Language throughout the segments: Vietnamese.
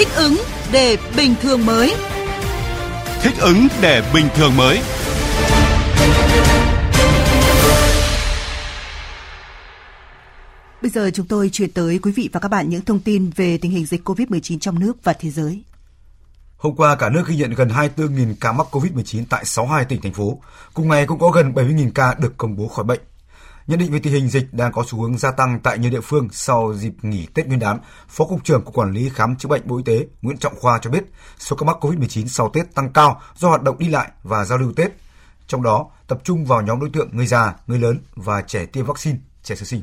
Thích ứng để bình thường mới. Thích ứng để bình thường mới. Bây giờ chúng tôi chuyển tới quý vị và các bạn những thông tin về tình hình dịch COVID-19 trong nước và thế giới. Hôm qua, cả nước ghi nhận gần 24.000 ca mắc COVID-19 tại 62 tỉnh, thành phố. Cùng ngày cũng có gần 70.000 ca được công bố khỏi bệnh. Nhận định về tình hình dịch đang có xu hướng gia tăng tại nhiều địa phương sau dịp nghỉ Tết Nguyên đán, Phó Cục trưởng Cục Quản lý Khám chữa bệnh Bộ Y tế Nguyễn Trọng Khoa cho biết số ca mắc COVID-19 sau Tết tăng cao do hoạt động đi lại và giao lưu Tết. Trong đó, tập trung vào nhóm đối tượng người già, người lớn và trẻ tiêm vaccine, trẻ sơ sinh.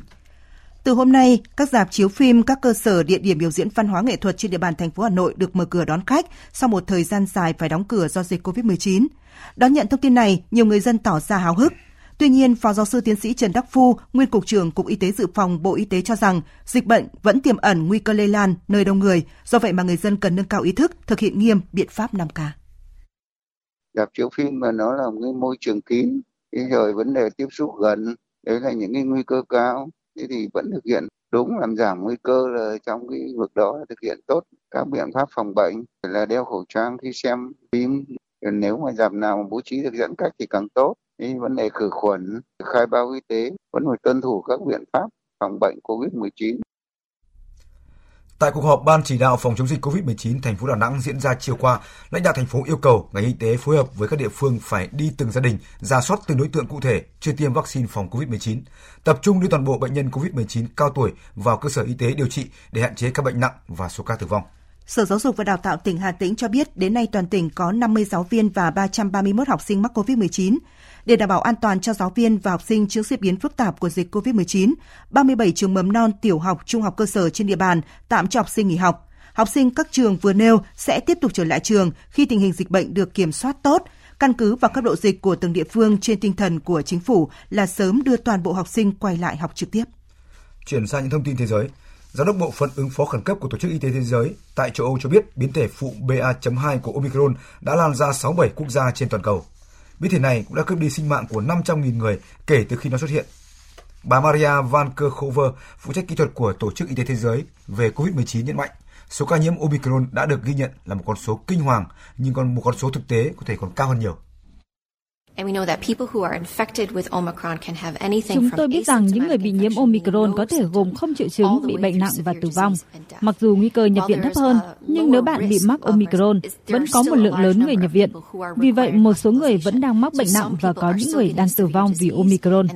Từ hôm nay, các dạp chiếu phim, các cơ sở địa điểm biểu diễn văn hóa nghệ thuật trên địa bàn thành phố Hà Nội được mở cửa đón khách sau một thời gian dài phải đóng cửa do dịch COVID-19. Đón nhận thông tin này, nhiều người dân tỏ ra háo hức. Tuy nhiên, Phó giáo sư tiến sĩ Trần Đắc Phu, nguyên cục trưởng Cục Y tế dự phòng Bộ Y tế cho rằng dịch bệnh vẫn tiềm ẩn nguy cơ lây lan nơi đông người, do vậy mà người dân cần nâng cao ý thức thực hiện nghiêm biện pháp 5K. Dạp chiếu phim mà nó là một cái môi trường kín, rồi vấn đề tiếp xúc gần, đấy là những cái nguy cơ cao. Thế thì vẫn thực hiện đúng làm giảm nguy cơ là trong cái vực đó thực hiện tốt các biện pháp phòng bệnh là đeo khẩu trang khi xem phim. Nếu mà dạp nào mà bố trí được giãn cách thì càng tốt cái vấn đề khử khuẩn khai báo y tế vẫn phải tuân thủ các biện pháp phòng bệnh covid 19 Tại cuộc họp Ban chỉ đạo phòng chống dịch COVID-19 thành phố Đà Nẵng diễn ra chiều qua, lãnh đạo thành phố yêu cầu ngành y tế phối hợp với các địa phương phải đi từng gia đình, ra soát từng đối tượng cụ thể chưa tiêm vaccine phòng COVID-19, tập trung đưa toàn bộ bệnh nhân COVID-19 cao tuổi vào cơ sở y tế điều trị để hạn chế các bệnh nặng và số ca tử vong. Sở Giáo dục và Đào tạo tỉnh Hà Tĩnh cho biết đến nay toàn tỉnh có 50 giáo viên và 331 học sinh mắc COVID-19. Để đảm bảo an toàn cho giáo viên và học sinh trước diễn biến phức tạp của dịch COVID-19, 37 trường mầm non, tiểu học, trung học cơ sở trên địa bàn tạm cho học sinh nghỉ học. Học sinh các trường vừa nêu sẽ tiếp tục trở lại trường khi tình hình dịch bệnh được kiểm soát tốt, căn cứ vào cấp độ dịch của từng địa phương trên tinh thần của chính phủ là sớm đưa toàn bộ học sinh quay lại học trực tiếp. Chuyển sang những thông tin thế giới. Giám đốc bộ phận ứng phó khẩn cấp của Tổ chức Y tế Thế giới tại châu Âu cho biết biến thể phụ BA.2 của Omicron đã lan ra 67 quốc gia trên toàn cầu. Biến thể này cũng đã cướp đi sinh mạng của 500.000 người kể từ khi nó xuất hiện. Bà Maria Van Kerkhove, phụ trách kỹ thuật của Tổ chức Y tế Thế giới về COVID-19 nhấn mạnh, số ca nhiễm Omicron đã được ghi nhận là một con số kinh hoàng, nhưng còn một con số thực tế có thể còn cao hơn nhiều. Chúng tôi biết rằng những người bị nhiễm Omicron có thể gồm không triệu chứng, bị bệnh nặng và tử vong. Mặc dù nguy cơ nhập viện thấp hơn, nhưng nếu bạn bị mắc Omicron, vẫn có một lượng lớn người nhập viện. Vì vậy, một số người vẫn đang mắc bệnh nặng và có những người đang tử vong vì Omicron.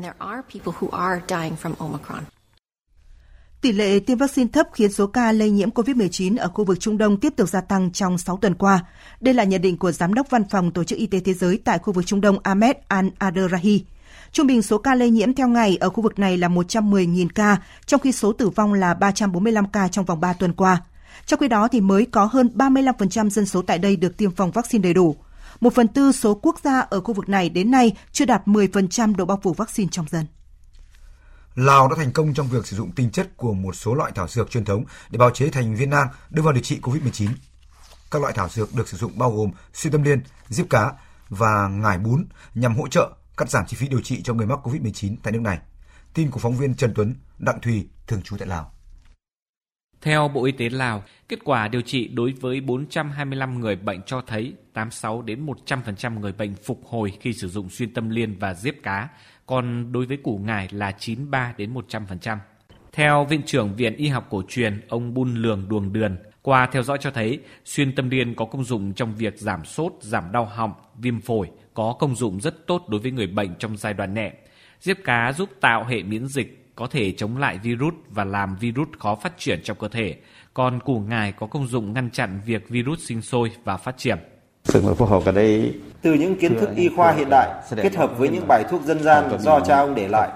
Tỷ lệ tiêm vaccine thấp khiến số ca lây nhiễm COVID-19 ở khu vực Trung Đông tiếp tục gia tăng trong 6 tuần qua. Đây là nhận định của Giám đốc Văn phòng Tổ chức Y tế Thế giới tại khu vực Trung Đông Ahmed Al-Adrahi. Trung bình số ca lây nhiễm theo ngày ở khu vực này là 110.000 ca, trong khi số tử vong là 345 ca trong vòng 3 tuần qua. Trong khi đó thì mới có hơn 35% dân số tại đây được tiêm phòng vaccine đầy đủ. Một phần tư số quốc gia ở khu vực này đến nay chưa đạt 10% độ bao phủ vaccine trong dân. Lào đã thành công trong việc sử dụng tinh chất của một số loại thảo dược truyền thống để bào chế thành viên nang đưa vào điều trị COVID-19. Các loại thảo dược được sử dụng bao gồm xuyên tâm liên, diếp cá và ngải bún nhằm hỗ trợ cắt giảm chi phí điều trị cho người mắc COVID-19 tại nước này. Tin của phóng viên Trần Tuấn, Đặng Thùy, thường trú tại Lào. Theo Bộ Y tế Lào, kết quả điều trị đối với 425 người bệnh cho thấy 86 đến 100% người bệnh phục hồi khi sử dụng xuyên tâm liên và diếp cá, còn đối với củ ngải là 93 đến 100%. Theo Viện trưởng Viện Y học cổ truyền, ông Bun Lường Đuồng Đường, qua theo dõi cho thấy xuyên tâm liên có công dụng trong việc giảm sốt, giảm đau họng, viêm phổi, có công dụng rất tốt đối với người bệnh trong giai đoạn nhẹ. Diếp cá giúp tạo hệ miễn dịch, có thể chống lại virus và làm virus khó phát triển trong cơ thể. Còn củ ngải có công dụng ngăn chặn việc virus sinh sôi và phát triển. Từ những kiến thức y khoa hiện đại kết hợp với những bài thuốc dân gian do cha ông để lại,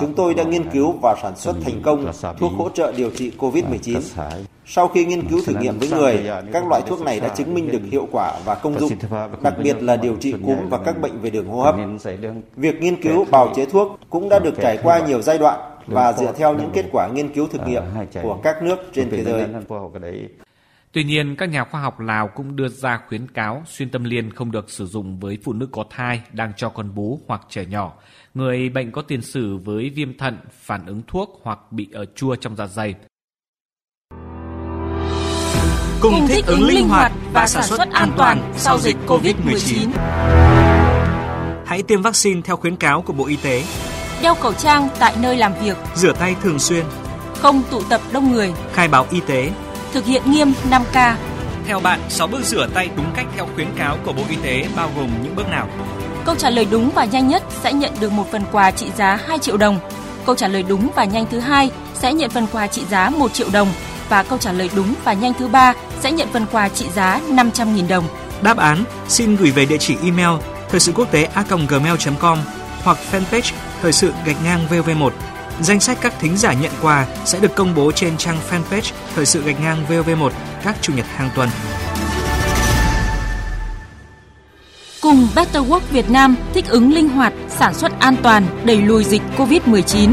chúng tôi đã nghiên cứu và sản xuất thành công thuốc hỗ trợ điều trị COVID-19. Sau khi nghiên cứu thử nghiệm với người, các loại thuốc này đã chứng minh được hiệu quả và công dụng, đặc biệt là điều trị cúm và các bệnh về đường hô hấp. Việc nghiên cứu bào chế thuốc cũng đã được trải qua nhiều giai đoạn và dựa theo những kết quả nghiên cứu thực nghiệm của các nước trên thế giới. Tuy nhiên, các nhà khoa học Lào cũng đưa ra khuyến cáo xuyên tâm liên không được sử dụng với phụ nữ có thai đang cho con bú hoặc trẻ nhỏ, người bệnh có tiền sử với viêm thận, phản ứng thuốc hoặc bị ở chua trong dạ dày. cùng thích ứng linh hoạt và sản xuất an toàn sau dịch COVID-19. Hãy tiêm vaccine theo khuyến cáo của Bộ Y tế. Đeo khẩu trang tại nơi làm việc. Rửa tay thường xuyên. Không tụ tập đông người. Khai báo y tế. Thực hiện nghiêm 5K. Theo bạn, 6 bước rửa tay đúng cách theo khuyến cáo của Bộ Y tế bao gồm những bước nào? Câu trả lời đúng và nhanh nhất sẽ nhận được một phần quà trị giá 2 triệu đồng. Câu trả lời đúng và nhanh thứ hai sẽ nhận phần quà trị giá 1 triệu đồng và câu trả lời đúng và nhanh thứ ba sẽ nhận phần quà trị giá 500.000 đồng. Đáp án xin gửi về địa chỉ email thời sự quốc tế a.gmail.com hoặc fanpage thời sự gạch ngang VV1. Danh sách các thính giả nhận quà sẽ được công bố trên trang fanpage thời sự gạch ngang VV1 các chủ nhật hàng tuần. Cùng Better Work Việt Nam thích ứng linh hoạt, sản xuất an toàn, đẩy lùi dịch COVID-19.